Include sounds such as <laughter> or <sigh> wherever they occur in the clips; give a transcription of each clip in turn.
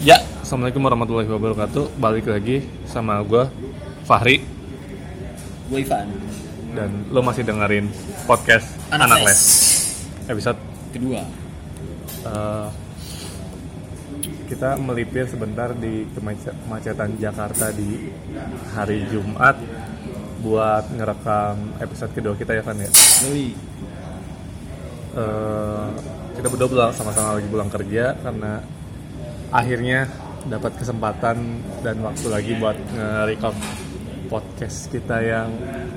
Ya, Assalamualaikum warahmatullahi wabarakatuh. Balik lagi sama gue, Fahri, Gue Ivan. dan lo masih dengerin podcast Anak Anak, Les. Les. Episode Kedua. eh, kita melipir sebentar di kemace- kemacetan Jakarta di hari Jumat buat ngerekam episode kedua kita ya kan ya. Eh, kita berdua sama-sama lagi pulang kerja karena akhirnya dapat kesempatan dan waktu lagi buat nge-record podcast kita yang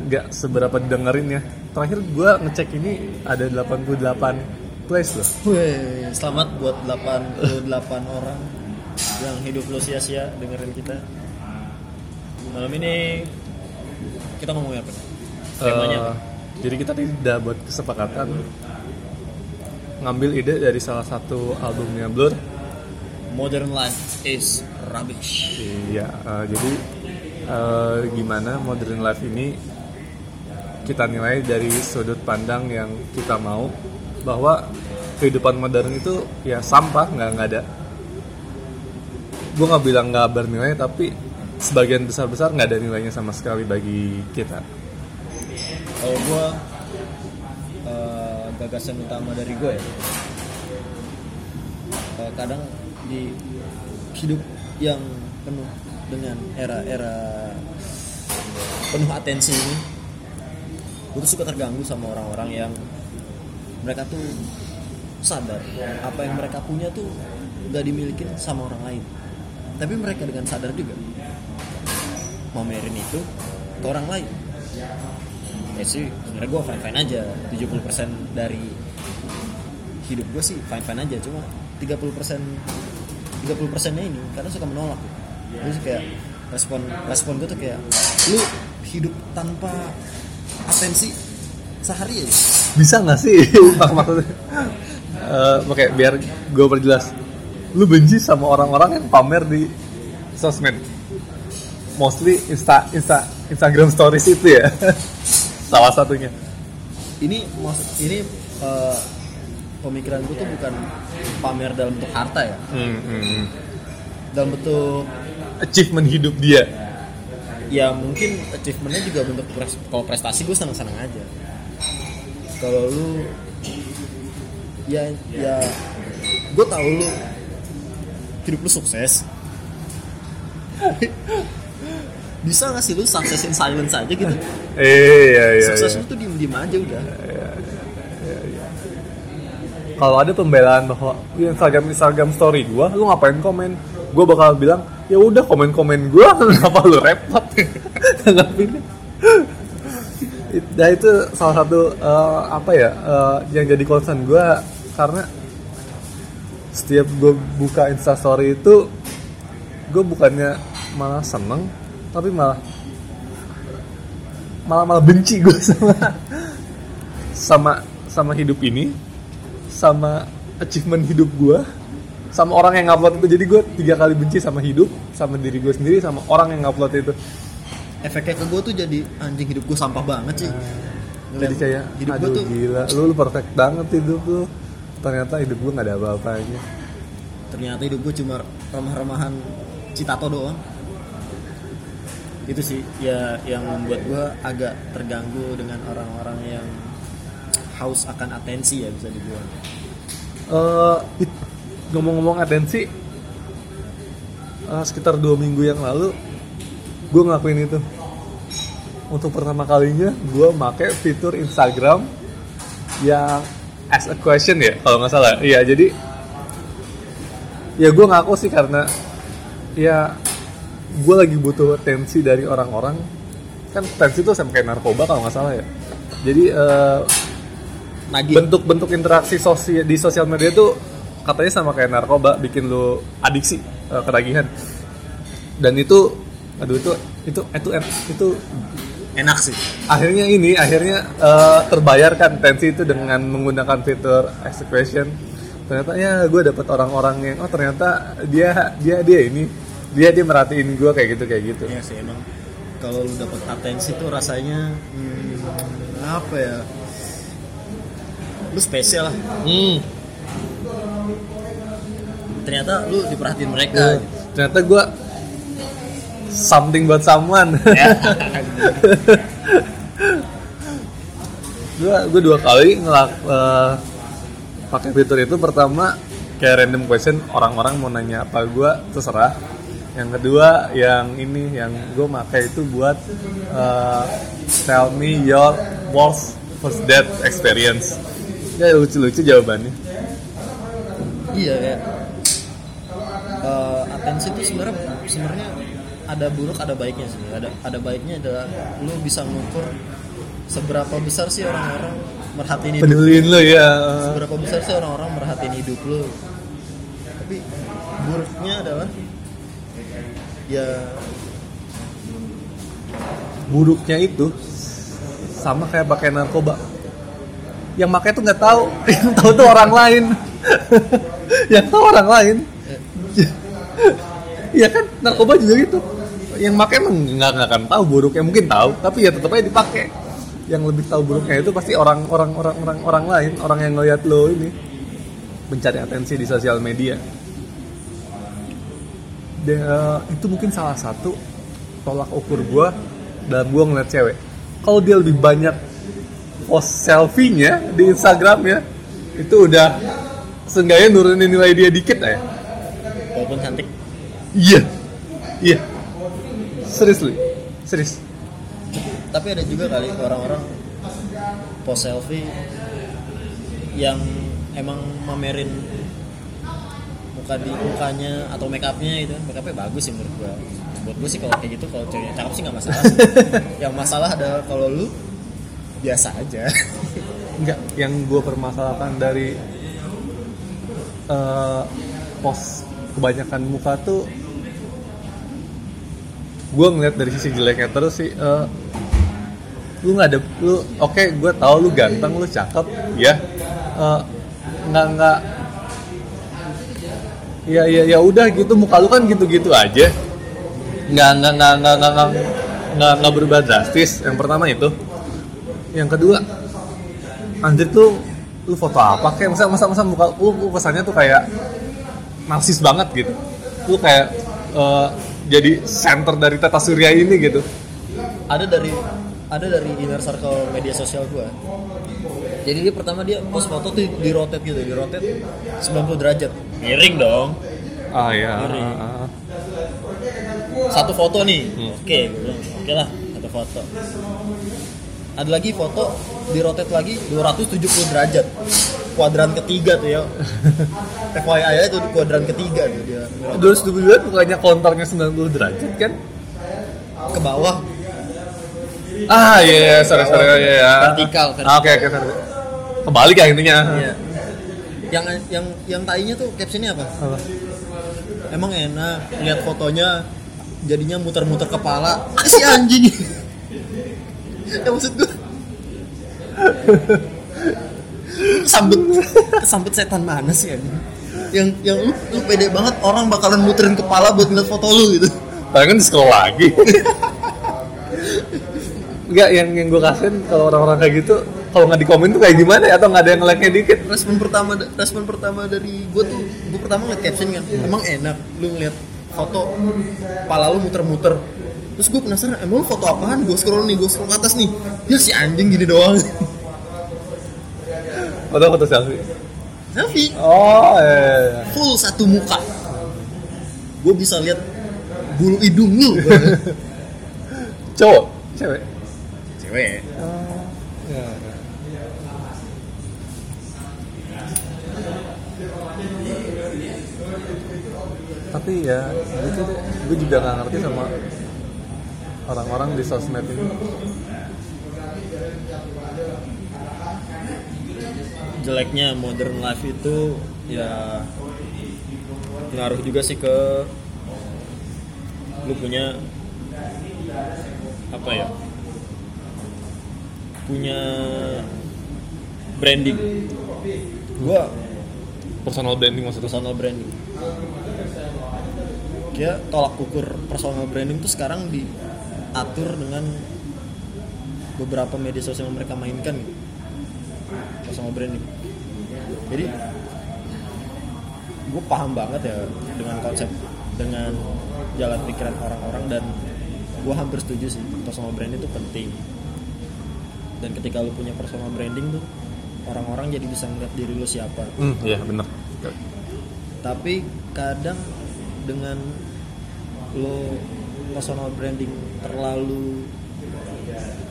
nggak seberapa didengerin ya terakhir gua ngecek ini ada 88 plays loh Wih, selamat buat 88 orang yang hidup lo sia-sia dengerin kita. Malam ini kita ngomongin apa? Eh, jadi kita tidak buat kesepakatan ngambil ide dari salah satu albumnya Blur Modern life is rubbish. Iya, eh, jadi eh, gimana modern life ini kita nilai dari sudut pandang yang kita mau bahwa kehidupan modern itu ya sampah nggak nggak ada. Gue nggak bilang nggak bernilai tapi sebagian besar besar nggak ada nilainya sama sekali bagi kita. Kalau gue gagasan utama dari gue ya, eh, kadang di hidup yang penuh dengan era-era penuh atensi ini, gue tuh suka terganggu sama orang-orang yang mereka tuh sadar apa yang mereka punya tuh gak dimiliki sama orang lain, tapi mereka dengan sadar juga mamerin itu ke orang lain. Ya sih sebenarnya gue fine fine aja 70% dari hidup gue sih fine fine aja. Cuma 30% 30 persennya ini karena suka menolak terus kayak respon respon gue tuh kayak lu hidup tanpa atensi sehari aja Bisa nggak sih <laughs> Mak- maksudnya? Eh, Oke, biar gue perjelas. Lu benci sama orang-orang yang pamer di sosmed. Mostly Insta, Insta, Instagram Stories itu ya. <laughs> Salah satunya. ini ini eh, pemikiran gue tuh bukan pamer dalam bentuk harta ya Hmm, hmm, hmm. dalam bentuk Achievement hidup dia. ya mungkin achievementnya juga bentuk pres- kalau prestasi gue senang senang aja kalau lu ya ya gue tahu lu hidup lu sukses <laughs> bisa gak sih lu sukses in silence aja gitu Eh, iya, iya. sukses iya. lu tuh diem diem aja udah Kalau ada pembelaan bahwa Instagram Instagram Story gua, lu ngapain komen? Gua bakal bilang, ya udah komen komen gua, <laughs> kenapa lu repot? <laughs> Tanggapinnya. It- Nah itu salah satu eh, apa ya eh, yang jadi concern gua karena setiap gue buka instastory itu gue bukannya malah seneng tapi malah malah malah benci gue sama <laughs> sama sama hidup ini sama achievement hidup gue sama orang yang ngupload itu. Jadi gue tiga kali benci sama hidup sama diri gue sendiri sama orang yang ngupload itu. Efeknya ke gue tuh jadi anjing hidup gue sampah banget sih. Jadi kayak hidup gue aduh tuh gila lu, lu perfect banget hidup lu. Ternyata hidup gue nggak ada apa-apanya. Ternyata hidup gue cuma remah-remahan citato doang. Itu sih ya yang membuat gue agak terganggu dengan orang-orang yang haus akan atensi ya bisa dibilang. It- ngomong-ngomong atensi eh, sekitar dua minggu yang lalu gue ngelakuin itu. Untuk pertama kalinya gue make fitur Instagram yang as a question ya kalau nggak salah. Iya jadi ya gue ngaku sih karena ya gue lagi butuh tensi dari orang-orang. Kan tensi itu sama kayak narkoba kalau nggak salah ya. Jadi eh, nagih. Bentuk-bentuk interaksi sosial di sosial media itu katanya sama kayak narkoba bikin lu adiksi eh, ketagihan. Dan itu aduh itu itu itu itu enak sih. Akhirnya ini akhirnya eh, terbayarkan tensi itu dengan menggunakan fitur execution. Ternyata ya gue dapet orang-orang yang oh ternyata dia dia dia ini dia dia merhatiin gue kayak gitu kayak gitu. Ya sih emang kalau lu dapet atensi tuh rasanya hmm, apa ya lu spesial lah hmm. ternyata lu diperhatiin mereka gitu. ternyata gue something buat someone ya. <laughs> gue gue dua kali ngelak eh, pakai fitur itu pertama kayak random question orang-orang mau nanya apa gue terserah yang kedua yang ini yang gue pakai itu buat eh, tell me your worst first date experience ya lucu-lucu jawabannya. Iya kayak eh, atensi itu sebenarnya sebenarnya ada buruk ada baiknya sih. Ada ada baiknya adalah lu bisa mengukur seberapa besar sih orang-orang merhatiin hidup peduliin lo ya seberapa besar sih orang-orang merhatiin hidup lu. Tapi buruknya adalah ya buruknya itu sama kayak pakai narkoba yang pakai tuh nggak tahu. <laughs> Yang tahu tuh orang lain. <laughs> Yang tahu orang lain. <laughs> Iya kan? Narkoba juga gitu. Yang pakai emang nggak akan tahu buruknya mungkin tahu. Tapi ya tetap aja dipakai. Yang lebih tahu buruknya itu pasti orang orang orang orang orang lain. Orang yang ngeliat lo ini. Mencari atensi di sosial media. Eh, itu mungkin salah satu tolak ukur gue dalam gue ngeliat cewek. Kalau dia lebih banyak post selfie-nya di Instagramnya itu udah seenggaknya nurunin nilai dia dikit ya. Walaupun cantik. Iya. Iya. Serius lu serius. Tapi ada juga kali orang-orang post selfie yang emang mamerin muka di mukanya atau make upnya itu make upnya bagus sih menurut gua. Buat gua sih kalau kayak gitu kalau ceweknya cakep sih nggak masalah. <laughs> Yang masalah adalah kalau lu biasa aja. <laughs> Enggak yang gue permasalahkan dari uh, pos kebanyakan muka tuh gue ngeliat dari sisi jeleknya terus sih uh, lu nggak ada lu oke okay, gue tahu lu ganteng lu cakep ya. Uh, nggak nggak. Ya ya ya udah gitu muka lu kan gitu gitu aja nggak nggak nggak nggak nggak nggak berubah drastis yang pertama itu yang kedua anjir tuh lu foto apa kayak masa masa masa muka lu, lu kesannya tuh kayak narsis banget gitu. Lu kayak eh, jadi center dari tata surya ini gitu. Ada dari ada dari inner circle media sosial gua. Jadi dia pertama dia post foto tuh di rotate gitu di rotate 90 derajat. Miring dong. Ah ya ah, ah. satu foto nih. Hmm. oke bilang oke lah satu foto ada lagi foto di rotate lagi 270 derajat. Kuadran ketiga tuh ya. <laughs> FYI di kuadran ketiga tuh dia. terus dulu bukannya kontornya 90 derajat kan? Ke bawah. Ah iya iya sorry sorry iya iya. Vertikal. Ah, oke oke sorry. Kebalik ya intinya. Iya. yang yang yang tainya tuh captionnya apa? Apa? emang enak lihat fotonya jadinya muter-muter kepala. Ah, si anjing <laughs> ya maksud gue kesambet kesambet setan mana sih anjing yang yang lu, lu pede banget orang bakalan muterin kepala buat ngeliat foto lu gitu Tapi kan di sekolah lagi. Enggak, yang yang gue kasihin kalau orang-orang kayak gitu, kalau nggak di komen tuh kayak gimana ya? Atau nggak ada yang like-nya dikit? respon pertama respon pertama dari gue tuh gue pertama ngeliat caption kan emang enak lu ngeliat foto kepala lu muter-muter terus gue penasaran emang lu foto apaan gue scroll nih gue scroll ke atas nih ya si anjing gini doang Atau <laughs> foto selfie? selfie Oh, iya. full satu muka gue bisa lihat bulu hidung lu <laughs> Cowok, cewek. cewek Ya, Tapi ya, gitu deh. Gue juga nggak ngerti sama orang-orang di sosmed ini. jeleknya modern life itu ya ngaruh juga sih ke lu punya apa ya punya branding gua Personal branding maksudnya. personal branding dia tolak ukur personal branding tuh sekarang diatur dengan beberapa media sosial yang mereka mainkan gitu. Personal branding jadi gue paham banget ya dengan konsep dengan jalan pikiran orang-orang dan gue hampir setuju sih personal branding itu penting. Dan ketika lu punya personal branding tuh orang-orang jadi bisa ngeliat diri lu siapa. Hmm, iya bener. tapi kadang dengan lo personal branding terlalu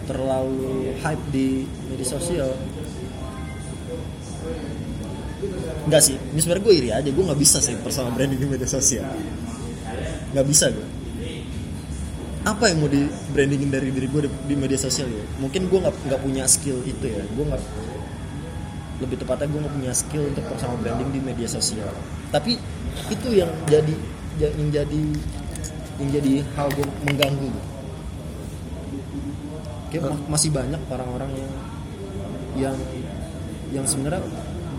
terlalu hype di media sosial. Enggak sih, ini sebenarnya gue iri aja, gue nggak bisa sih personal branding di media sosial. Nggak bisa gue apa yang mau di brandingin dari diri gue di, di media sosial ya? Mungkin gue nggak nggak punya skill itu ya. Gue nggak lebih tepatnya gue nggak punya skill untuk personal branding di media sosial. Tapi itu yang jadi yang jadi yang jadi hal gue mengganggu kayak ma- masih banyak orang-orang yang yang yang sebenarnya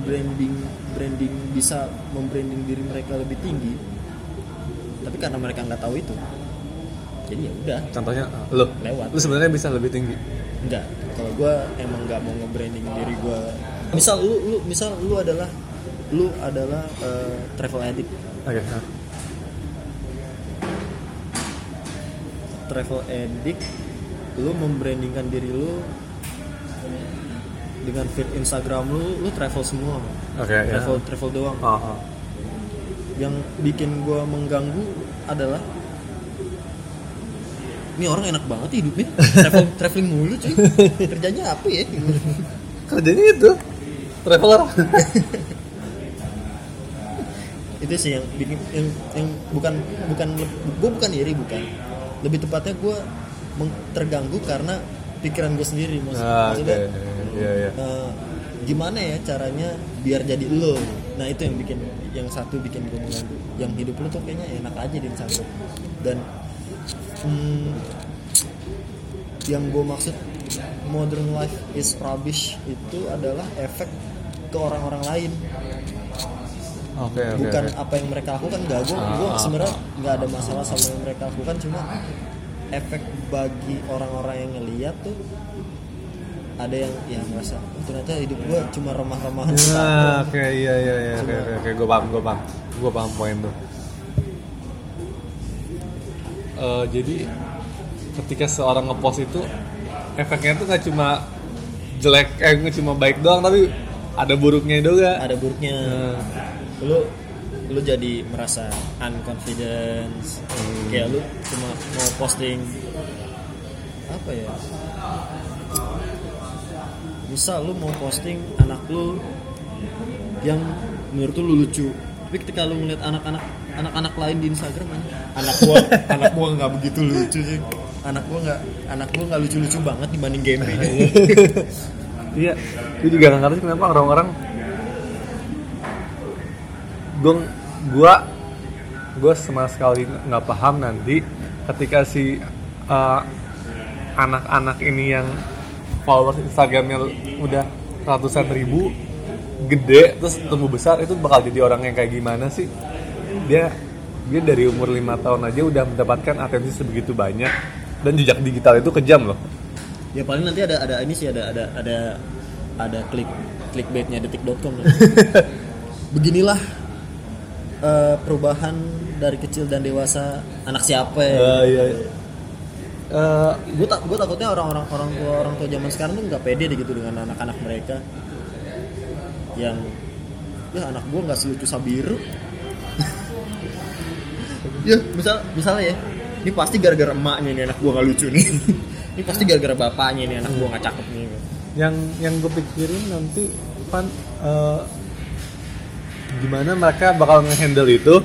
branding branding bisa membranding diri mereka lebih tinggi tapi karena mereka nggak tahu itu jadi ya udah Contohnya lo, Lewat. lo sebenarnya bisa lebih tinggi. Enggak, kalau gue emang nggak mau nge-branding diri gue. Misal lu, lu, misal lu adalah, lu adalah eh, travel addict. Oke. nah. Travel addict, lu membrandingkan diri lu dengan feed Instagram lu, lu travel semua, Oke. ya. travel travel doang. Oh, oh. Yang bikin gue mengganggu adalah ini orang enak banget hidupnya travel <laughs> traveling mulu cuy kerjanya apa ya Kerjanya itu traveler. <laughs> itu sih yang bikin yang, yang bukan bukan gue bukan iri bukan lebih tepatnya gue terganggu karena pikiran gue sendiri maksud, Ah, maksudnya Iya iya. eh, gimana ya caranya biar jadi lo? Nah itu yang bikin yang satu bikin gue mengganggu. Yang hidup lo tuh kayaknya enak aja di Instagram dan hmm, yang gue maksud modern life is rubbish itu adalah efek ke orang-orang lain. Oke oke. bukan oke. apa yang mereka lakukan enggak. Gue Ah, gue ah, sebenarnya nggak ada masalah sama yang mereka lakukan cuma efek bagi orang-orang yang ngeliat tuh ada yang ya merasa "Oh, ternyata hidup gue cuma remah-remahan Nah, oke iya iya iya oke oke oke. Gue paham gue paham. Gue paham poin tuh. Eh, jadi ketika seorang ngepost itu efeknya tuh nggak cuma jelek eh cuma baik doang tapi ada buruknya juga. ada buruknya. Nah, lu lu jadi merasa unconfidence Hmm. kayak lu cuma mau posting apa ya? Misal lu mau posting anak lu yang menurut lu lucu tapi ketika lu ngeliat anak-anak anak-anak lain di Instagram anjing, anak gua anak gua nggak begitu lucu sih. Anak gua nggak anak gua nggak lucu-lucu banget dibanding game <laughs> Iya, gue juga gak ngerti kenapa orang-orang gue gua gue sama sekali nggak paham nanti ketika si uh, anak-anak ini yang followers Instagramnya udah ratusan ribu gede terus tumbuh besar itu bakal jadi orang yang kayak gimana sih? Dia dia dari umur lima tahun aja udah mendapatkan atensi sebegitu banyak dan jejak digital itu kejam loh. Ya paling nanti ada ada ini sih ada ada ada ada klik clickbaitnya detik.com <laughs> beginilah eh, perubahan dari kecil dan dewasa anak siapa ya? Uh, iya, iya. Uh, gue tak gue takutnya orang-orang orang tua orang tua zaman sekarang tuh nggak pede deh gitu dengan anak-anak mereka. Yang ya anak gue nggak selucu sabiru. <laughs> Ya misal misalnya ya ini pasti gara-gara emaknya nih anak gue nggak lucu nih. <laughs> Ini pasti gara-gara bapaknya nih anak gue nggak cakep nih. Yang yang gue pikirin nanti pan uh, gimana mereka bakal ngehandle itu.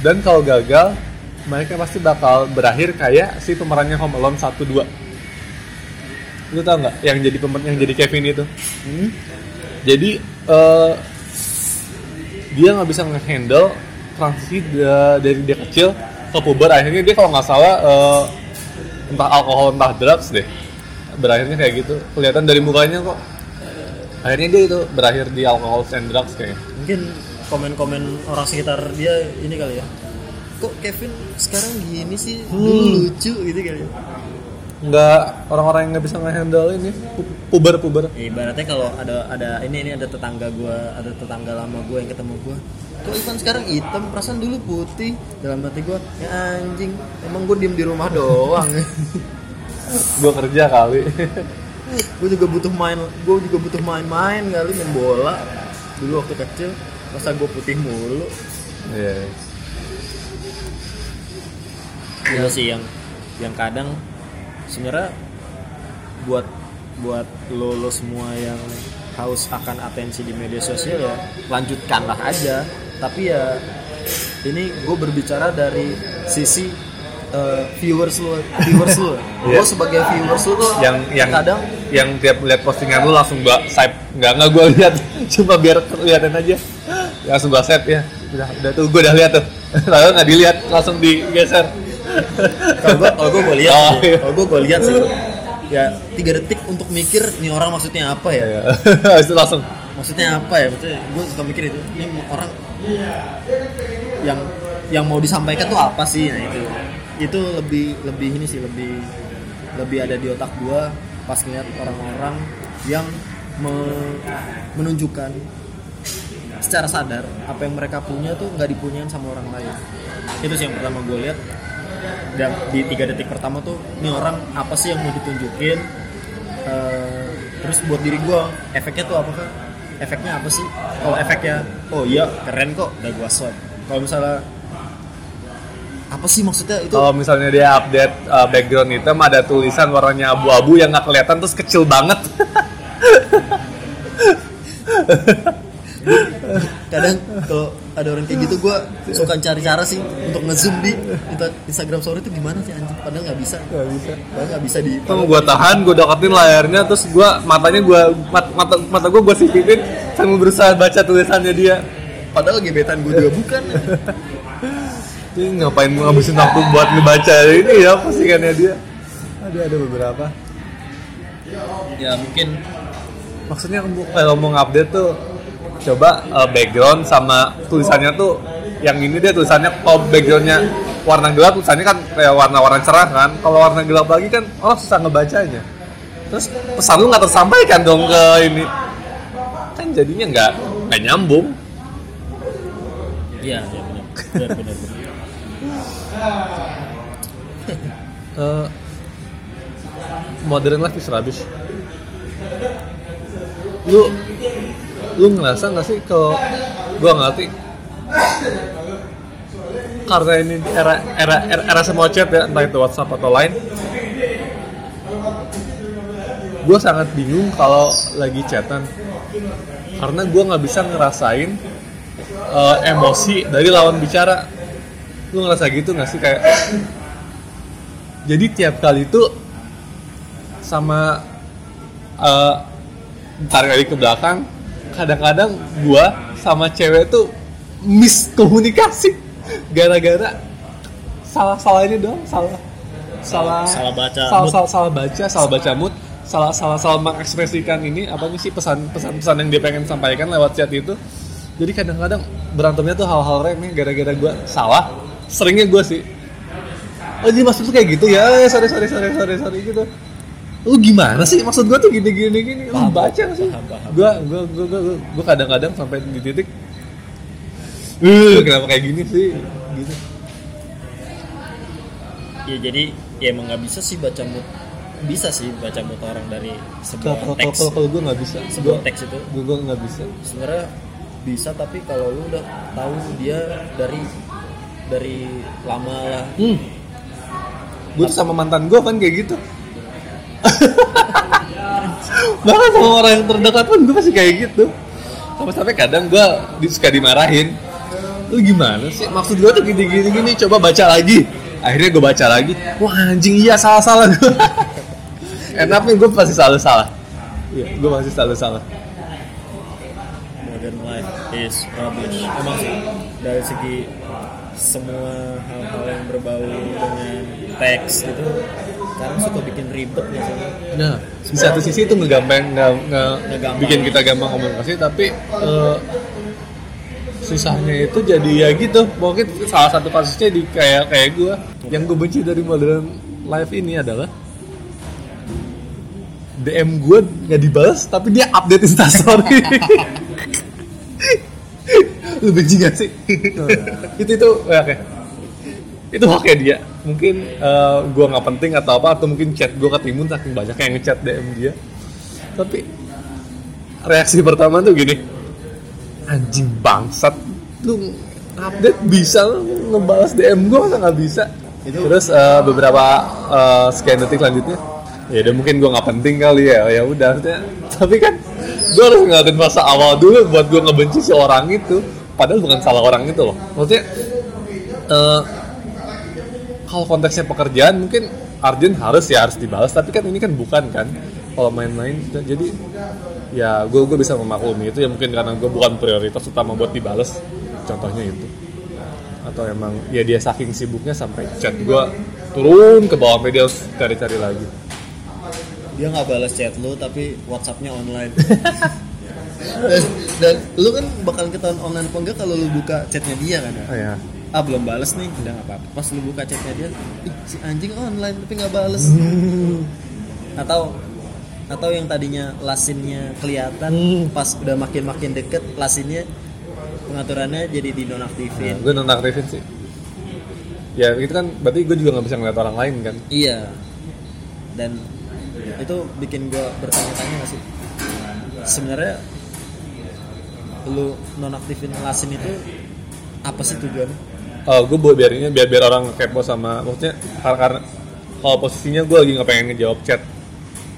Dan kalau gagal mereka pasti bakal berakhir kayak si pemerannya Home Alone 1 2 lu tau nggak yang jadi pemer yang jadi Kevin itu? Hmm? jadi uh, dia nggak bisa ngehandle transisi da- dari dia kecil ke puber. Akhirnya dia kalau nggak salah uh, entah alkohol entah drugs deh berakhirnya kayak gitu. Kelihatan dari mukanya kok. Akhirnya dia itu berakhir di alkohol and drugs kayaknya. Mungkin komen-komen orang sekitar dia ini kali ya. Kok Kevin sekarang gini sih? Dulu lucu gitu kali ya? Nggak orang-orang yang nggak bisa ngehandle ini pu- puber-puber. Ya, ibaratnya kalau ada ada ini ini ada tetangga gue ada tetangga lama gue yang ketemu gue kok Ivan sekarang hitam? Perasaan dulu putih. Dalam hati gue ya anjing emang gue diem di rumah doang. <laughs> Gue kerja kali. Gue juga butuh main gue juga butuh main-main kali main bola. Dulu waktu kecil masa gue putih mulu? Iya. Iya sih yang yang kadang sebenarnya buat buat lo lo semua yang haus akan atensi di media sosial ya lanjutkanlah aja. Tapi ya ini gue berbicara dari sisi eh, viewers lo viewers lo. <laughs> Iya. gue sebagai viewers lo tuh yang yang kadang yang tiap lihat postingan lu langsung gua save nggak nggak gua lihat <laughs> cuma biar kelihatan aja langsung gua save ya. Udah udah tuh gua udah lihat tuh. <laughs> Lalu nggak dilihat langsung digeser. Kalau gue kalau gue lihat Oh, iya. kalau gue gue lihat sih ya tiga detik untuk mikir nih orang maksudnya apa ya? Ya <laughs> habis itu langsung. Maksudnya apa ya? Maksudnya gue suka mikir itu ini orang yang yang mau disampaikan tuh apa sih? Nah itu. Itu lebih lebih ini sih lebih lebih ada di otak gue pas ngeliat orang-orang yang me- menunjukkan secara sadar apa yang mereka punya tuh nggak dipunyain sama orang lain. Itu sih yang pertama gue lihat. Dan di tiga detik pertama tuh ini orang apa sih yang mau ditunjukin? Eh, terus buat diri gue efeknya tuh apa efeknya apa sih? Kalau efeknya oh iya keren kok udah gue swipe kalau misalnya apa sih maksudnya? Itu kalau misalnya dia update uh, background hitam ada tulisan warnanya abu-abu yang nggak kelihatan terus kecil banget <laughs> kadang kalau ada orang kayak gitu gue suka cari cara sih untuk ngezoom di Insta- Instagram story itu gimana sih anjing padahal nggak bisa nggak bisa padahal nggak bisa di Tuh gue tahan, gue deketin layarnya, terus gue matanya gue mat, mata mata gue gue sipipin sambil berusaha baca tulisannya dia. padahal gebetan gue juga bukan Ini ngapain ngabisin waktu buat ngebaca ini ya postingannya dia? Ada ada beberapa. ya mungkin Maksudnya kalau mau ngupdate tuh coba uh, background sama tulisannya tuh yang ini dia tulisannya kalau backgroundnya warna gelap tulisannya kan kayak warna-warna cerah kan. Kalau warna gelap lagi kan oh susah ngebacanya. Terus pesan lu nggak tersampaikan dong ke ini. Kan jadinya nggak nggak nyambung. Iya ya benar benar. <laughs> Eh, modern life is rubbish. Lu lu ngerasa nggak sih kalau gua ngerti? Karena ini era era era, era semua chat ya entah itu WhatsApp atau lain gue sangat bingung kalau lagi chatan. Karena gue nggak bisa ngerasain eh, emosi dari lawan bicara. Lu ngerasa gitu nggak sih? Kayak jadi tiap kali itu sama eh tarik lagi ke belakang kadang-kadang gua sama cewek tuh miskomunikasi. Gara-gara salah-salah ini dong salah salah Salah baca salah, mood. salah, salah baca salah baca mood salah salah salah mengekspresikan ini apa sih pesan pesan pesan yang dia pengen sampaikan lewat chat itu. Jadi kadang-kadang berantemnya tuh hal-hal remeh gara-gara gua salah seringnya gua sih oh jadi maksud tuh kayak gitu ya? Eh, sorry sorry sorry sorry sorry gitu lu gimana sih? Maksud gua tuh gini gini. Gini lu Paham, baca nggak sih? gua gua gua, gua, gua kadang-kadang sampai di titik eh kenapa kayak gini sih? Gitu. Ya jadi ya emang nggak bisa sih baca mood bisa sih baca mood orang dari kalau sebuah kalau teks. kalau kalau gua nggak bisa. Sebuah gua teks itu. gua gua nggak bisa. Sebenarnya bisa tapi kalau lu udah tahu dia dari dari lama lah. Hmm. Tuh sama mantan gua kan kayak gitu <laughs> bahkan sama orang yang terdekat pun gue masih kayak gitu. Sampai-sampai kadang gue suka dimarahin. Lu gimana sih? Maksud gue tuh gini gini gini coba baca lagi. Akhirnya gue baca lagi. Wah anjing iya salah salah gue <laughs> enaknya gue pasti selalu salah iya gue pasti selalu salah modern life is rubbish. Emang sih dari segi semua hal-hal yang berbau dengan teks gitu sekarang suka bikin ribet ya sih nah di satu sisi itu ngegampang nge, nge- Ngegampang. bikin kita gampang komunikasi tapi eh, susahnya itu jadi ya gitu. Mungkin salah satu kasusnya di kayak kayak gue yang gue benci dari modern life ini adalah DM gue nggak dibalas tapi dia update instastory. <laughs> Lu benci gak sih? Itu itu ya, oke itu haknya dia. Mungkin eh, gua nggak penting atau apa atau mungkin chat gua ketimun saking banyak yang ngechat DM dia. Tapi reaksi pertama tuh gini. Anjing bangsat. Lu update bisa lu ngebalas DM gua masa nggak bisa? Itu- terus eh, beberapa eh, sekian detik selanjutnya ya udah mungkin gua nggak penting kali ya. Ya udah tapi kan gua harus ngeliatin masa awal dulu buat gua ngebenci si orang itu. Padahal bukan salah orang itu loh. Maksudnya eh, kalau konteksnya pekerjaan mungkin Arjun harus ya harus dibalas. Tapi kan ini kan bukan kan? Kalau main-main jadi ya gue gue bisa memaklumi itu. Ya mungkin karena gue bukan prioritas utama buat dibalas contohnya itu. Atau emang ya dia saking sibuknya sampai chat gue turun ke bawah media harus cari-cari lagi. Dia nggak balas chat lu tapi WhatsAppnya online. <laughs> Dan, dan lu kan bakal ketahuan online apa enggak kalau lu buka chatnya dia kan? Oh, ya ah belum balas nih udah nggak apa-apa pas lu buka chatnya dia ih si anjing online tapi nggak balas atau atau yang tadinya lasinnya kelihatan Hmm. pas udah makin makin deket lasinnya pengaturannya jadi dinonaktifin gue nonaktifin sih ya itu kan berarti gue juga nggak bisa ngeliat orang lain kan Iya. Dan itu bikin gue bertanya-tanya gak sih? Sebenarnya lu nonaktifin lasin itu apa sih tujuannya? Oh, gue buat biar biar biar orang kepo sama maksudnya karena, kalau posisinya gue lagi nggak pengen ngejawab chat.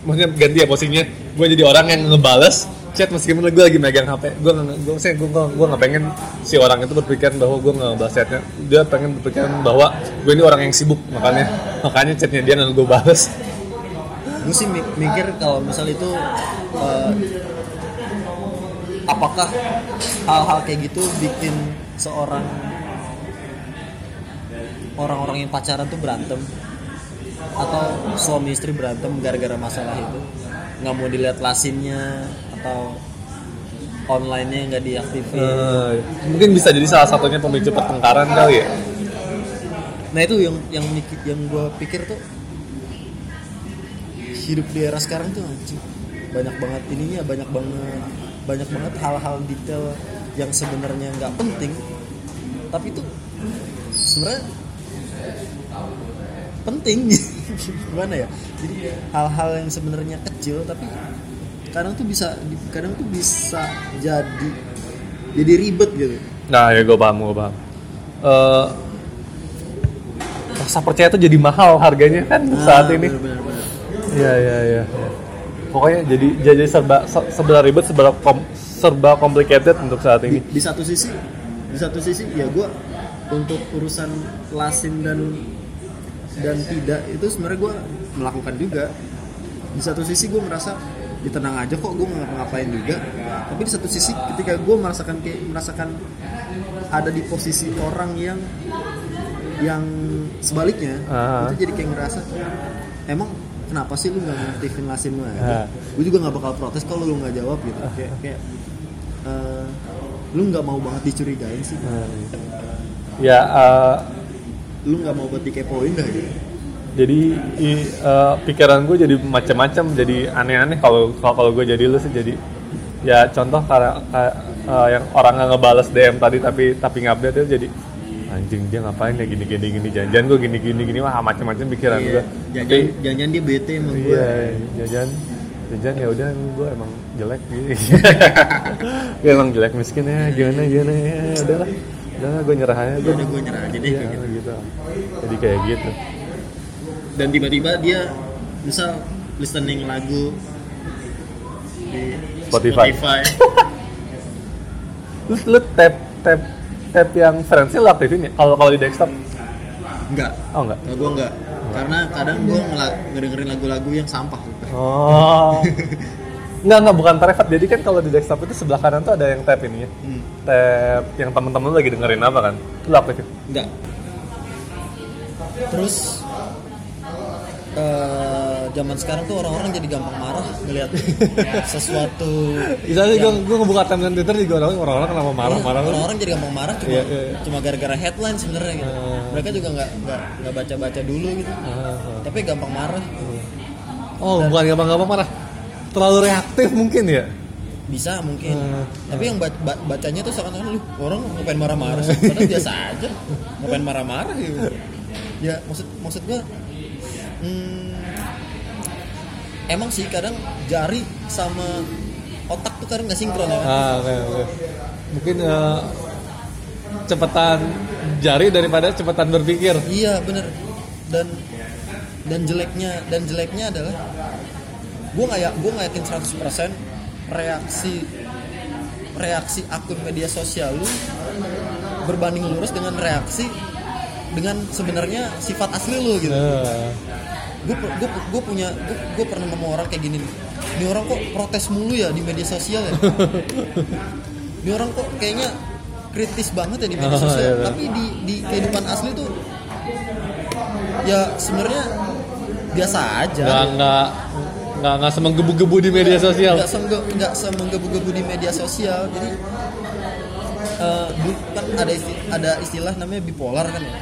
Maksudnya ganti ya posisinya gue jadi orang yang ngebales chat meskipun gue lagi megang HP gue gue saya gue gue nggak pengen si orang itu berpikiran bahwa gue nggak ngebales chatnya. Dia pengen berpikiran bahwa gue ini orang yang sibuk makanya makanya chatnya dia nggak gue balas Gue sih mik- mikir kalau misal itu eh, apakah hal-hal kayak gitu bikin seorang orang-orang yang pacaran tuh berantem. Atau suami istri berantem gara-gara masalah itu. Nggak mau dilihat lasinnya atau online-nya nggak diaktifin. Eh, mungkin bisa jadi salah satunya pemicu pertengkaran kali ya. Nah itu yang yang yang gue pikir tuh hidup di era sekarang tuh anjing. Banyak banget ininya banyak banget banyak banget hal-hal detail yang sebenarnya nggak penting. Tapi itu sebenarnya penting <laughs> gimana ya jadi hal-hal yang sebenarnya kecil tapi kadang tuh bisa kadang tuh bisa jadi jadi ribet gitu Nah ya gue paham, gue paham. Eh, rasa percaya tuh jadi mahal harganya kan saat Ah, ini. bener, bener, bener. Iya iya iya. Pokoknya jadi jadi serba se- serba ribet, serba kom- serba complicated untuk saat di, ini. di satu sisi di satu sisi ya gue untuk urusan lasin dan dan tidak itu sebenarnya gue melakukan juga. Di satu sisi gue merasa ya tenang aja kok gue nggak ngapain juga. Tapi di satu sisi ketika gue merasakan kayak merasakan ada di posisi orang yang yang sebaliknya Ah. itu jadi kayak ngerasa emang kenapa sih lu nggak ngaktifin lasin lu Ah. aja gue juga nggak bakal protes kalau lu nggak jawab gitu. Kayak kayak eh, lu nggak mau banget dicurigain sih. Nah, ya eh, lu nggak mau buat dikepoin dah gitu jadi i- eh, pikiran gue jadi macam-macam, jadi aneh-aneh kalau kalau gue jadi lu sih jadi ya contoh karena eh, yang orang nggak ngebales DM tadi tapi tapi ngupdate itu jadi anjing dia ngapain ya gini gini gini janjian gue gini gini gini wah macam-macam pikiran gue Iya. jangan jangan dia bete sama gue Iya, jajan jajan ya udah gue emang jelek gitu. <laughs> gue emang jelek miskin ya gimana gimana ya udahlah udahlah gue nyerah aja. Gue udah gue nyerah aja deh Iya, kayak gitu. gitu. Jadi kayak gitu. Dan tiba-tiba dia misal listening lagu di Spotify. Spotify. <laughs> lu, lu tap tap tap yang friends lu aktifin ya? Kalau kalau di desktop? Enggak. Oh enggak. Nah, gue enggak. Karena kadang gue ngedengerin lagu-lagu yang sampah. Oh <laughs> Enggak, enggak, bukan private. Jadi kan kalau di desktop itu sebelah kanan tuh ada yang tab ini ya. Hmm. Tab yang temen-temen lagi dengerin apa kan? Itu lu aktifin. enggak terus eh, zaman sekarang tuh orang-orang jadi gampang marah ngelihat <laughs> sesuatu Misalnya gue gue ngebuka timeline Twitter juga orang orang kenapa marah-marah lu? orang-orang jadi gampang marah cuma Iya, iya, iya. cuma gara-gara headline sebenarnya gitu. Hmm. mereka juga nggak nggak nggak baca-baca dulu gitu Ah, ah. tapi gampang marah Oh, bukan gampang-gampang marah. Terlalu reaktif mungkin ya. bisa mungkin Hmm. tapi yang ba- ba- bacanya tuh seakan-akan lu orang ngapain marah-marah sih padahal biasa aja ngapain marah-marah gitu ya maksud maksud gua hmm, emang sih kadang jari sama otak tuh kadang nggak sinkron ya Ah, oke, oke. Mungkin eh, cepetan jari daripada cepetan berpikir. Iya bener dan dan jeleknya dan jeleknya adalah gue nggak ya gue nggak yakin 100% reaksi reaksi akun media sosial lu berbanding lurus dengan reaksi dengan sebenarnya sifat asli lu gitu. Gue gue gue punya gue pernah nemu orang kayak gini nih. Ini orang kok protes mulu ya di media sosial ya. Ini orang kok kayaknya kritis banget ya di media Oh, <laughs> sosial. iya, iya. Tapi di di kehidupan asli tuh ya sebenarnya biasa aja. Nggak nggak semenggebu-gebu di media sosial. Nggak sengge nggak semenggebu-gebu di media sosial. Jadi dulu kan ada isti- ada istilah namanya bipolar kan ya.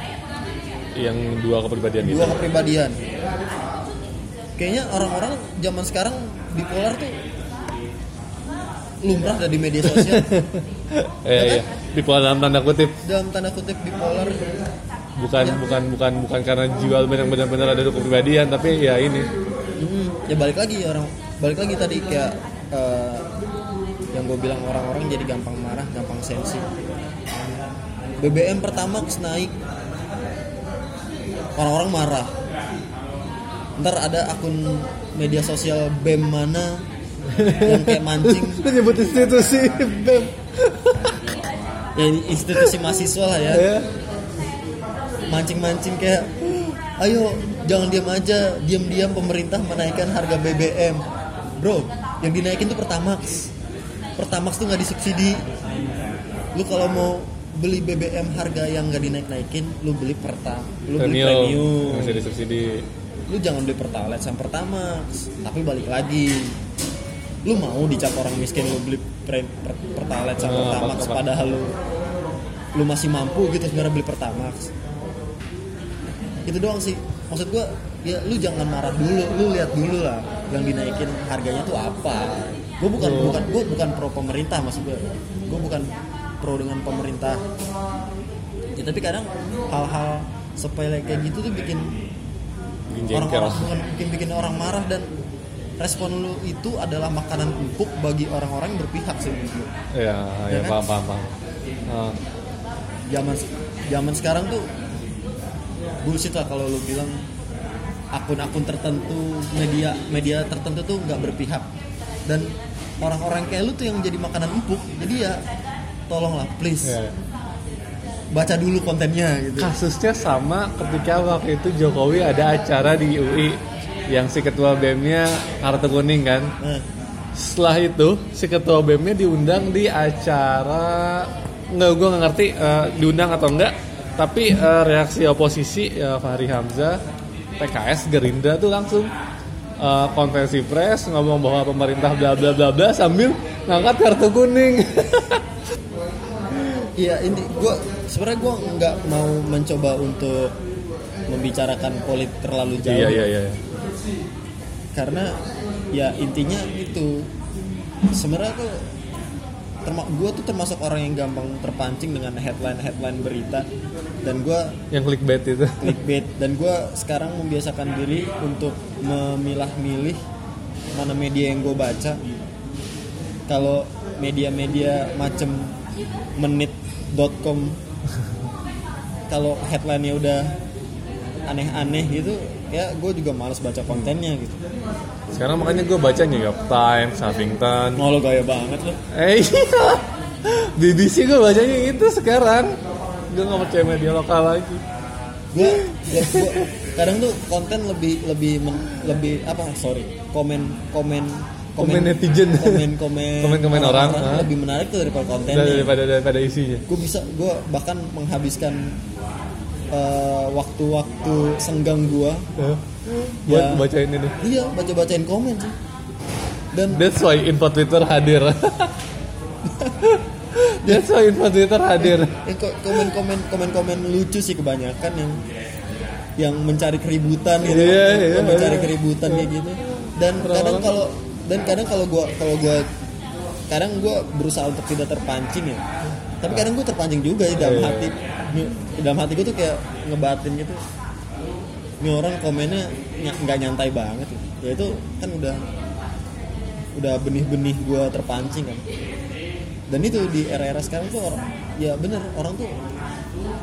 Yang dua kepribadian itu. dua kepribadian kayaknya orang-orang zaman sekarang bipolar tuh lumrah ada di media sosial Eh, <laughs> iya. Di dalam tanda kutip dalam tanda kutip bipolar bukan bukan bukan bukan karena jual yang benar-benar ada dua kepribadian tapi ya ini Hmm, ya balik lagi orang balik lagi tadi kayak eh, yang gue bilang orang-orang jadi gampang marah gampang sensi. BBM pertama naik orang-orang marah. Ntar ada akun media sosial BEM mana yang kayak mancing. <laughs> Menyebut institusi BEM ya ini institusi mahasiswa lah ya. Ya mancing-mancing kayak ayo jangan diam aja diam-diam pemerintah menaikkan harga BBM bro yang dinaikin tuh Pertamax. Pertamax tuh nggak disubsidi. Lu kalau mau beli BBM harga yang nggak dinaik-naikin lu beli perta lu beli premium. premium. Masih disubsidi. Lu jangan beli Pertalite sama Pertamax. Tapi balik lagi lu mau dicap orang miskin lu beli pre- per- Pertalite sama Ah, Pertamax apa- apa. padahal lu lu masih mampu gitu sebenarnya beli Pertamax. Itu doang sih maksud gua ya lu jangan marah dulu lu lihat dulu lah yang dinaikin harganya tuh apa gua bukan Oh. bukan gua bukan pro pemerintah maksud gua gua bukan pro dengan pemerintah ya, tapi kadang hal-hal sepele kayak gitu tuh bikin orang-orang bukan bikin bikin orang marah dan respon lu itu adalah makanan empuk bagi orang-orang yang berpihak sih menurut gue. ya Ya ya kan? paham paham paham Ah, Zaman zaman sekarang tuh bullshit lah kalau lu bilang akun-akun tertentu media media tertentu tuh nggak berpihak. Dan orang-orang kayak lu tuh yang jadi makanan empuk jadi ya tolonglah please. Ya. baca dulu kontennya gitu. Kasusnya sama ketika waktu itu Jokowi ada acara di UI yang si ketua BEM-nya kartu kuning kan? Nah, setelah itu si ketua BEM-nya diundang di acara nggak gue nggak ngerti eh, diundang atau enggak tapi eh, reaksi oposisi ya Fahri Hamzah PKS Gerindra tuh langsung eh, konferensi pers ngomong bahwa pemerintah bla bla bla bla sambil ngangkat kartu kuning. <laughs> Iya ini gue sebenarnya gue nggak mau mencoba untuk membicarakan politik terlalu jauh. Iya iya iya. Karena ya intinya itu. Sebenarnya tuh terma gue tuh termasuk orang yang gampang terpancing dengan headline headline berita. Dan gue yang clickbait itu. clickbait. Dan gue sekarang membiasakan diri untuk memilah-milih mana media yang gue baca. Kalau media-media macem menit.com <laughs> kalau headline-nya udah aneh-aneh gitu ya gue juga males baca kontennya gitu. Sekarang makanya gue baca New York Times Huffington. Mau lo gaya banget lo. Eh iya. BBC gue bacanya itu sekarang. Gue gak percaya media lokal lagi. Gue kadang tuh konten lebih lebih men- lebih apa sorry komen komen Komen netizen. komen komen <laughs> Komen-komen orang, ah. lebih menarik tuh daripada kontennya. Daripada daripada isinya. Gue bisa gue bahkan menghabiskan eh, waktu-waktu senggang gue Eh, Buat Ya. bacain ini. Iya baca bacain komen sih. Dan That's why info Twitter hadir. <laughs> That's why info Twitter hadir. Yang ko- komen-komen komen-komen lucu sih kebanyakan yang yang mencari keributan gitu. Iya, yang iya, mencari iya. keributan kayak gitu. Dan kadang kalau dan kadang kalau gua kalau gua kadang gue berusaha untuk tidak terpancing ya tapi kadang gue terpancing juga ya dalam hati. dalam hati gue tuh kayak ngebatin gitu. Ini orang komennya ny- nggak nyantai banget. Ya itu kan udah udah benih-benih gue terpancing kan. Dan itu di era-era sekarang tuh orang ya bener orang tuh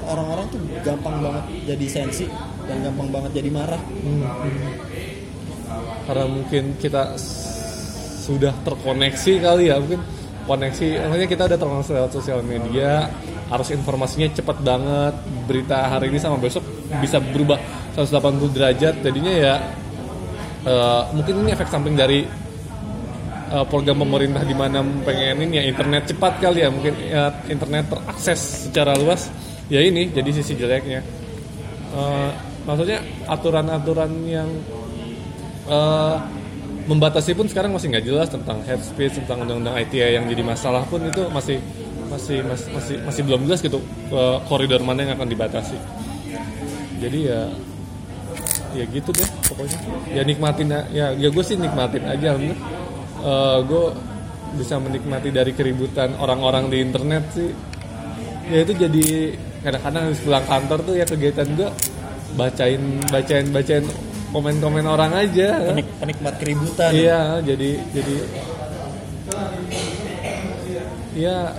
orang-orang tuh gampang banget jadi sensi dan gampang banget jadi marah. Karena mungkin kita sudah terkoneksi kali ya mungkin koneksi maksudnya kita udah terkoneksi lewat sosial media harus informasinya cepat banget berita hari ini sama besok bisa berubah 180 derajat. Jadinya ya eh, mungkin ini efek samping dari eh, program pemerintah di mana pengenin ya internet cepat kali ya mungkin ya, internet terakses secara luas. Ya ini jadi sisi jeleknya. Eh, maksudnya aturan-aturan yang eh, membatasi pun sekarang masih nggak jelas tentang head speech tentang undang-undang ITE yang jadi masalah pun itu masih masih masih masih, masih belum jelas gitu eh, koridor mana yang akan dibatasi. Jadi ya ya gitu deh pokoknya. Ya nikmatin ya ya gue sih nikmatin aja uh, gue bisa menikmati dari keributan orang-orang di internet sih. Ya itu jadi kadang-kadang habis pulang kantor tuh ya kegiatan gue bacain bacain bacain komen-komen orang aja. Penik, penikmat keributan. Iya jadi jadi. Ya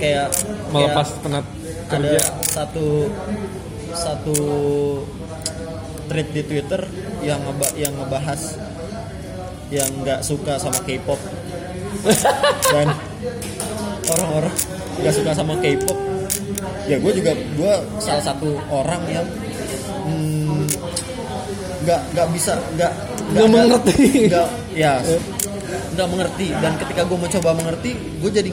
kayak melepas kayak penat ada kerja. satu satu thread di Twitter yang ngeba yang ngebahas yang nggak suka sama K-pop. <laughs> Dan orang-orang nggak suka sama K-pop. Ya gue juga gue salah satu orang yang hmm, nggak nggak bisa nggak Nggak mengerti. nggak ya. Nggak mengerti. Dan ketika gue mencoba mengerti gue jadi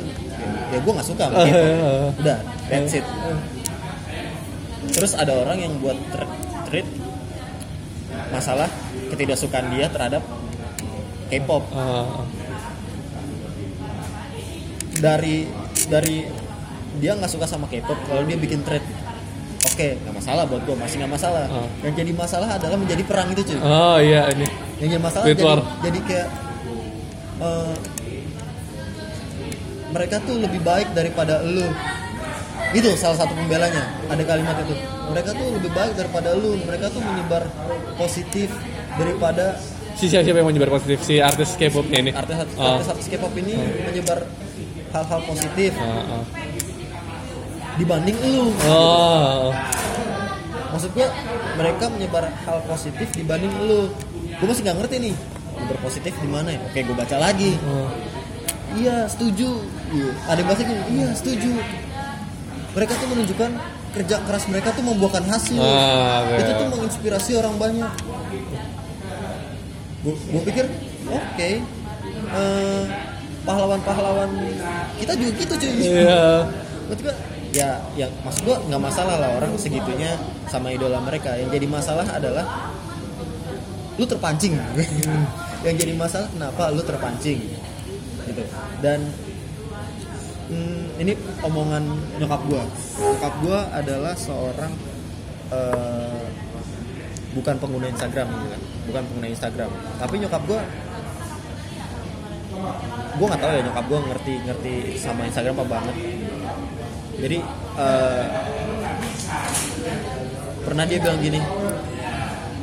ya gue nggak suka K-pop udah that's it. Terus ada orang yang buat thread masalah ketidaksukaan dia terhadap K-pop. Ah, dari dari dia nggak suka sama K-pop kalau dia bikin thread oke nggak masalah buat gue masih nggak masalah. Ah. yang jadi masalah adalah menjadi perang itu cuy. Oh iya ini. Yang jadi masalah jadi, jadi kayak eh, mereka tuh lebih baik daripada lu. Itu salah satu pembelanya ada kalimat itu. Mereka tuh lebih baik daripada lu. Mereka tuh menyebar positif daripada si siapa siapa yang mau nyebar positif? Si artis K-popnya ini. Artis artis, artis K-pop ini menyebar hal-hal positif. Ah, ah. Dibanding lu. Oh. Maksud gua mereka menyebar hal positif dibanding lu. Gue masih nggak ngerti nih menyebar positif di mana ya? Oke gue baca lagi. Oh. iya setuju. Iya. ada yang bahasa gini iya setuju. Mereka tuh menunjukkan kerja keras mereka tuh membuahkan hasil. Ah, oke. itu tuh menginspirasi orang banyak. Gue pikir oke. Eh, pahlawan-pahlawan kita juga gitu cuy. Iya. Menurut gua ya ya maksud gua nggak masalah lah orang segitunya sama idola mereka. Yang jadi masalah adalah lu terpancing. Yang jadi masalah kenapa lu terpancing? Gitu. Dan hmm, ini omongan nyokap gua. Nyokap gua adalah seorang eh, bukan pengguna Instagram gitu kan. Bukan pengguna Instagram. Tapi nyokap gua gue nggak tahu ya nyokap gue ngerti ngerti sama Instagram apa banget jadi eh, pernah dia bilang gini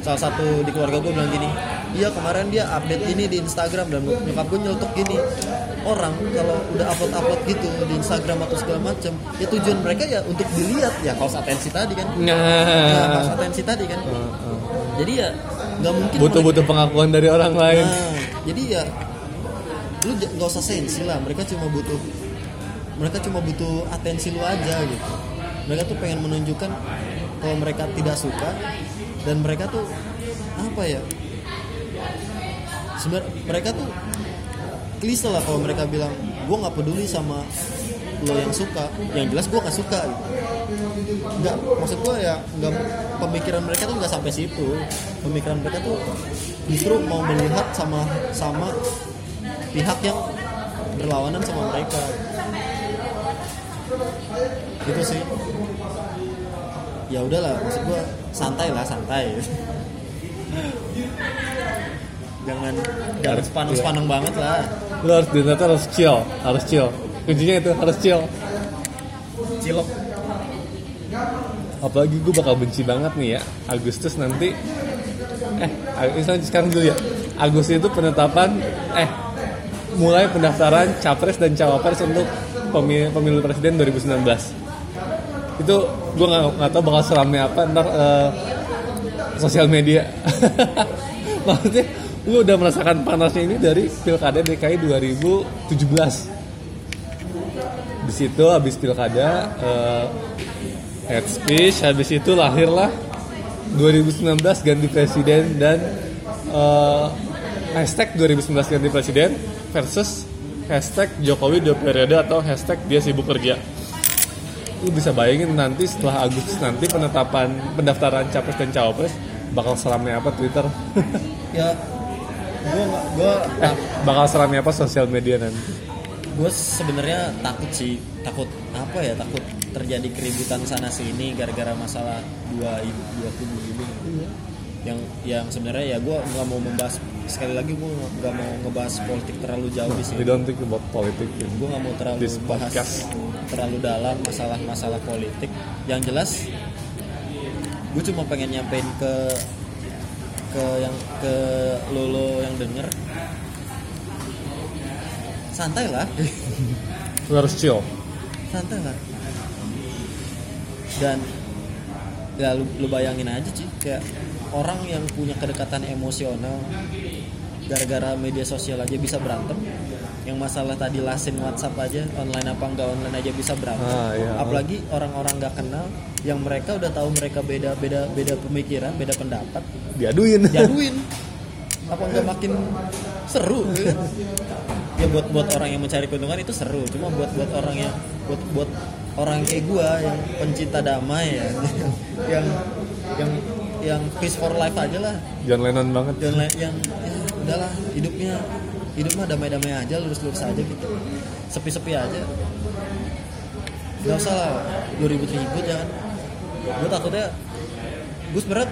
salah satu di keluarga gue bilang gini iya kemarin dia update ini di Instagram dan nyokap gue nyeletuk gini orang kalau udah upload upload gitu di Instagram atau segala macam ya tujuan mereka ya untuk dilihat ya kaos atensi tadi kan. Kaos nah atensi tadi kan. Jadi ya nggak mungkin butuh mereka- butuh pengakuan dari orang lain. Nah, jadi ya lu nggak usah sensi lah. Mereka cuma butuh mereka cuma butuh atensi lu aja gitu. Mereka tuh pengen menunjukkan kalau mereka tidak suka dan mereka tuh apa ya? Sebenarnya mereka tuh klise lah kalau mereka bilang gue nggak peduli sama lo yang suka, yang jelas gue nggak suka. Gitu. Nggak, maksud gue ya nggak pemikiran mereka tuh nggak sampai situ. Pemikiran mereka tuh justru mau melihat sama sama pihak yang berlawanan sama mereka. Gitu sih. Ya udahlah, maksud gue santai lah, santai. jangan jangan sepaneng sepaneng banget lah. lu harus di harus chill harus chill. Kuncinya itu harus chill. Cilok. Apalagi gue bakal benci banget nih ya Agustus nanti. Eh Agustus sekarang dulu ya. Agustus itu penetapan eh mulai pendaftaran capres dan cawapres untuk pemilu, pemilu presiden 2019 itu gue nggak nggak tahu bakal seramai apa ntar eh, sosial media. <laughs> Maksudnya gue udah merasakan panasnya ini dari pilkada DKI 2017 di situ habis pilkada eh, head speech habis itu lahirlah 2019 ganti presiden dan eh, hashtag 2019 ganti presiden versus hashtag Jokowi dua periode atau hashtag dia sibuk kerja lu bisa bayangin nanti setelah Agustus nanti penetapan pendaftaran capres dan cawapres bakal seramai apa Twitter? <laughs> Ya gue gue eh bakal seramai apa sosial media nanti? Gue sebenarnya takut sih takut apa ya takut terjadi keributan sana sini gara-gara masalah dua i- dua kubu ini. Yang yang sebenarnya ya gue nggak mau membahas sekali lagi gue nggak mau ngebahas politik terlalu jauh di we sini don't think about politics gue nggak mau terlalu This bahas podcast. terlalu dalam masalah-masalah politik. Yang jelas gue cuma pengen nyampein ke ke yang ke lolo yang denger. Santai lah. <laughs> Lu harus chill. Santai lah. Dan ya lu, lu bayangin aja sih kayak orang yang punya kedekatan emosional gara-gara media sosial aja bisa berantem. Yang masalah tadi lasin WhatsApp aja online apa enggak online aja bisa berantem. Ah, iya. apalagi orang-orang nggak kenal yang mereka udah tahu mereka beda beda beda pemikiran beda pendapat. Diaduin. Jaduin apa nggak makin seru? Gitu ya buat buat orang yang mencari keuntungan itu seru. Cuma buat buat orang yang buat buat orang kayak gua yang pencinta damai ya. <laughs> Yang yang yang peace for life aja lah. John Lennon banget. Yang la- yang ya, udahlah hidupnya hidup mah damai-damai aja lurus-lurus aja gitu. Sepi-sepi aja. Nggak usah lah lu ribut-ribut ya kan. Gue takutnya gue sebenernya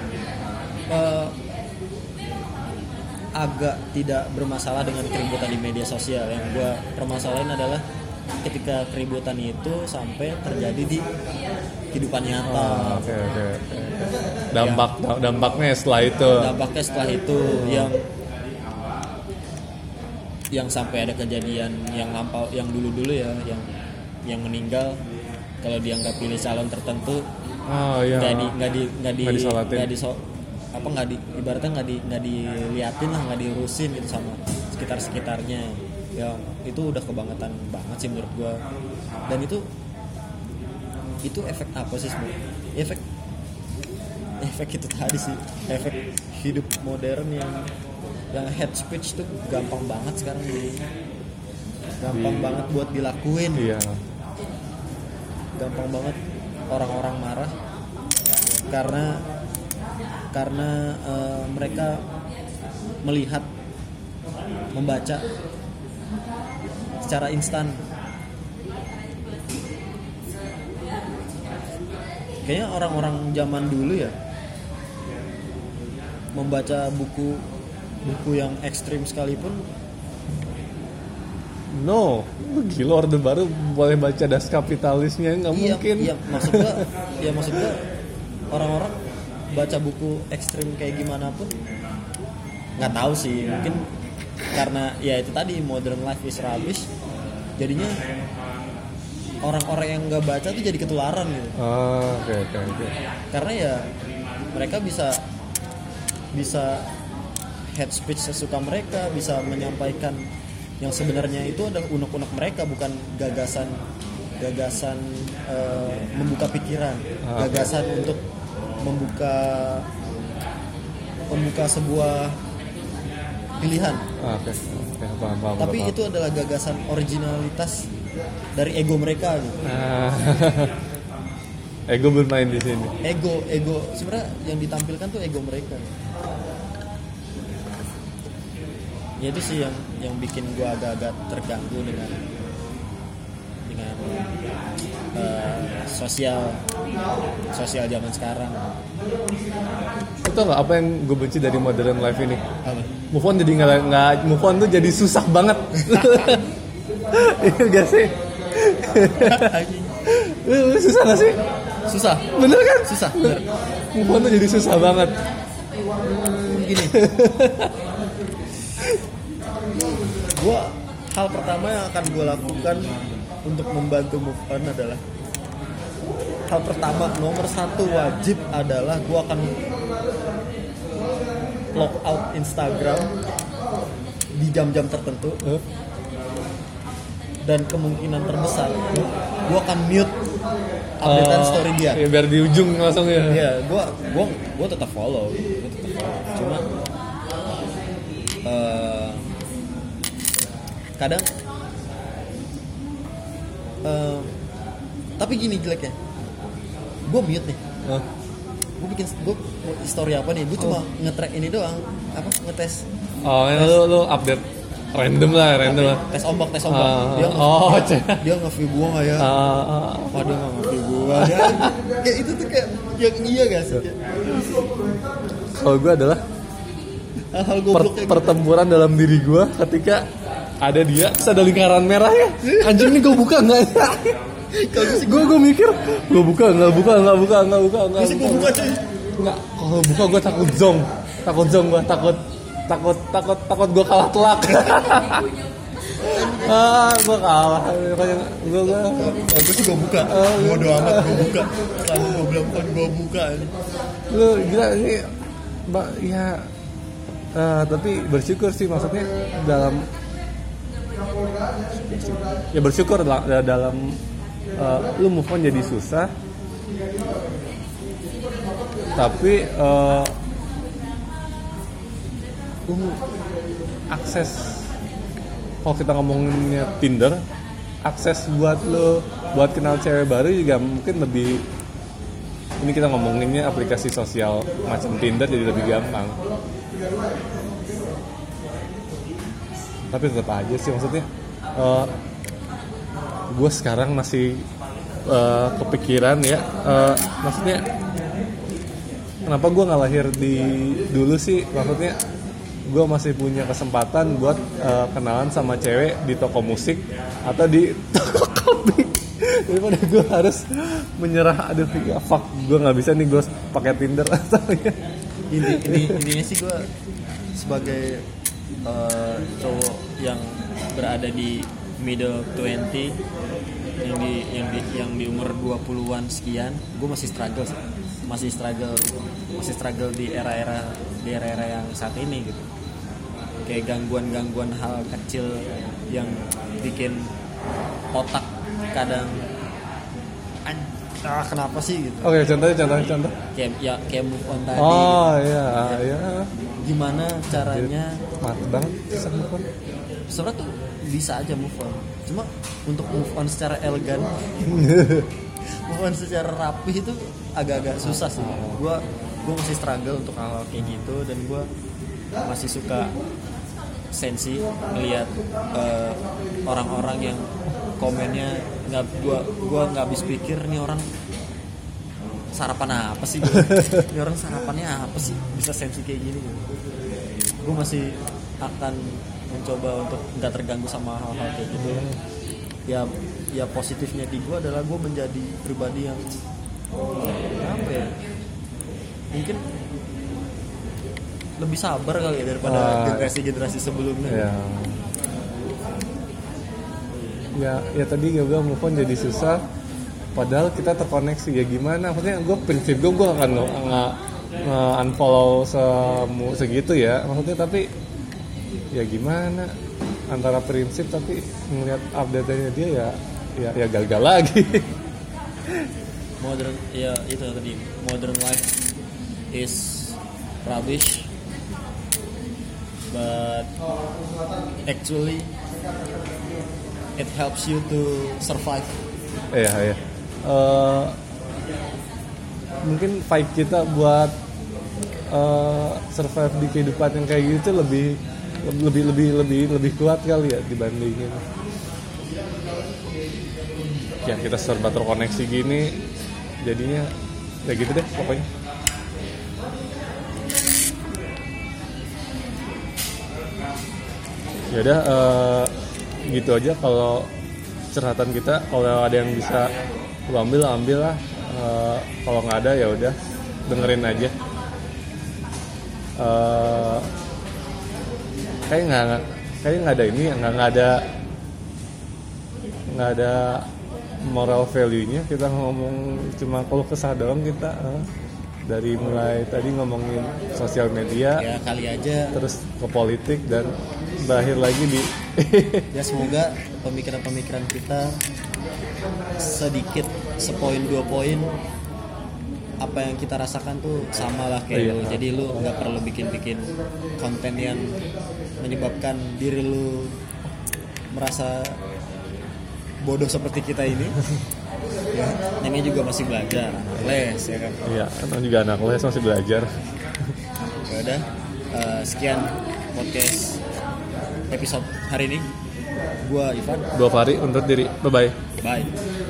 eh, agak tidak bermasalah dengan keributan di media sosial. Yang gue permasalahin adalah ketika keributan itu sampai terjadi di kehidupan nyata. Ah, oke oke oke. dampak dampaknya setelah itu. Dampaknya setelah itu yang yang sampai ada kejadian yang lampau yang dulu dulu ya yang yang meninggal. Kalau dia nggak pilih calon tertentu oh iya. nggak di nggak di nggak di nggak di apa nggak di ibaratnya nggak di nggak diliatin lah nggak diurusin gitu sama sekitar sekitarnya ya itu udah kebangetan banget sih menurut gua. Dan itu itu efek apa sih sebenarnya? Efek efek itu tadi sih. Efek hidup modern yang yang head speech tuh gampang banget sekarang di gampang banget buat dilakuin. Iya. Gampang banget orang-orang marah. Karena karena eh, mereka melihat membaca secara instan. Kayaknya orang-orang zaman dulu ya membaca buku buku yang ekstrim sekalipun no. Gila orde baru boleh baca das kapitalisnya nggak iya, mungkin. iya maksud gua ya maksud gua orang-orang baca buku ekstrim kayak gimana pun nggak tahu sih mungkin karena ya itu tadi modern life is rubbish. Jadinya orang-orang yang nggak baca tuh jadi ketularan gitu. Ah, oke oke oke. Karena ya mereka bisa bisa head speech sesuka mereka bisa menyampaikan yang sebenarnya itu adalah unek-unek mereka bukan gagasan gagasan eh, membuka pikiran. Ah, gagasan untuk membuka membuka sebuah pilihan. Ah, oke. Oke paham paham tapi paham. itu adalah gagasan originalitas dari ego mereka gitu. Ah. <laughs> ego bermain di sini. Ego ego. Sebenarnya yang ditampilkan tuh ego mereka. Ya itu sih yang yang bikin gua agak-agak terganggu dengan dengan eh, sosial sosial zaman sekarang tau gak apa yang gue benci dari modern life ini Apa? move on jadi nggak nggak move on tuh jadi susah banget <laughs> iya gak sih susah gak sih Susah. bener kan Susah. Bener. move on tuh jadi susah banget gini. <laughs> gua hal pertama yang akan gue lakukan untuk membantu move on adalah hal pertama nomor satu wajib adalah gua akan log out Instagram di jam-jam tertentu Huh? dan kemungkinan terbesar gua akan mute updatean Eh, story dia ya, biar di ujung langsung ya Iya, gua gua gua tetap follow, gua tetap follow. Cuma eh, kadang eh, tapi gini jeleknya. Gua mute nih. Hah? Gua bikin gua mau story apa nih? Gua cuma nge-track ini doang. Apa ngetes oh ini lu lu update random lah random lah tes ombak, tes ombak. Ah, dia nge- oh, dia, dia nge-view gua nggak ya? Ah, ah, Wah dia nggak nge-view gua. Kayak itu tuh kayak yang iya gak sih? Kalau gue adalah Hal-hal per- kayak gitu. pertempuran dalam diri gue ketika ada dia terus ada lingkaran merah ya anjing ini gue buka nggak Kalau <laughs> gue sih gue gue mikir gue buka nggak buka nggak buka nggak buka nggak gue sih gua buka cuy. nggak kalau buka gue takut zong takut zong gue takut takut takut takut gue kalah telak <laughs> ah gue kalah gue gue gue sih gue buka. Iya. Bodo amat gue buka. Selama gue bilang bukan gue buka. ini. lu gila ini mbak ya eh, tapi bersyukur sih maksudnya dalam ya bersyukur da- dalam eh, lu move on jadi susah. Tapi eh, lu akses kalau kita ngomonginnya Tinder akses buat lu buat kenal cewek baru juga mungkin lebih ini kita ngomonginnya aplikasi sosial macam Tinder jadi lebih gampang. Tapi tetap aja sih maksudnya gue sekarang masih eh, kepikiran ya eh, maksudnya kenapa gue nggak lahir di dulu sih? Maksudnya gue masih punya kesempatan buat eh, kenalan sama cewek di toko musik atau di <laughs> toko kopi. Daripada gue harus menyerah aduh ya fuck gue nggak bisa nih gue pakai Tinder. Atau <laughs> ya Ini, ini, intinya sih gue sebagai eh, cowok yang berada di middle 20 yang di yang di yang di umur 20-an sekian, gue masih struggle sih. Masih struggle masih struggle di era-era di era-era yang saat ini gitu. Kayak gangguan-gangguan hal kecil yang bikin otak kadang "An- ah kenapa sih gitu? Oke contohnya contohnya contoh. Kayak ya kayak move on tadi. Oh iya iya. gimana caranya? Mati banget. Susah move on. sebenarnya tuh bisa aja move on. Cuma untuk move on secara elegan <laughs> move on secara rapih itu agak-agak susah sih. Gue gue masih struggle untuk hal, -hal kayak gitu dan gue masih suka sensi melihat eh, orang-orang yang komennya nggak gua gua nggak habis pikir nih orang sarapan apa sih gitu. ini <laughs> orang sarapannya apa sih? Bisa sensi kayak gini gue masih akan mencoba untuk nggak terganggu sama hal-hal kayak gitu. Ya ya positifnya di gue adalah gue menjadi pribadi yang apa ya mungkin lebih sabar kali ya daripada Ah. generasi-generasi sebelumnya. Ya ya ya tadi gue bilang move on jadi susah. Padahal kita terkoneksi. Ya gimana? Maksudnya gue prinsip gue gue akan nge- unfollow semu, segitu ya. Maksudnya tapi ya gimana? Antara prinsip tapi ngeliat update-nya dia ya ya ya gagal lagi. <laughs> Modern ya itu tadi. Modern life is rubbish. But actually it helps you to survive. Iya yeah, iya. Yeah. uh, mungkin fight kita buat uh, survive di kehidupan yang kayak gitu lebih lebih lebih lebih lebih kuat kali ya dibandingin. Ya kita serba terkoneksi gini jadinya ya gitu deh pokoknya. Ya udah uh, gitu aja. Kalau curhatan kita kalau ada yang bisa lu ambil ambil lah. Eh, kalau nggak ada ya udah dengerin aja. Eh, kayak nggak kayak nggak ada ini nggak nggak ada nggak ada moral value-nya. Kita ngomong cuma kalau kesah doang kita eh. dari mulai tadi ngomongin sosial media ya kali aja. terus ke politik dan berakhir lagi di ya semoga pemikiran-pemikiran kita sedikit sepoin dua poin apa yang kita rasakan tuh sama lah kayak Iya. lu jadi lu nggak perlu bikin-bikin konten yang menyebabkan diri lu merasa bodoh seperti kita ini ya, namanya juga masih belajar anak les ya kan Iya, kan juga anak les masih belajar. ya udah eh, sekian podcast episode hari ini gua Ivan Dua hari untuk diri. Bye bye. bye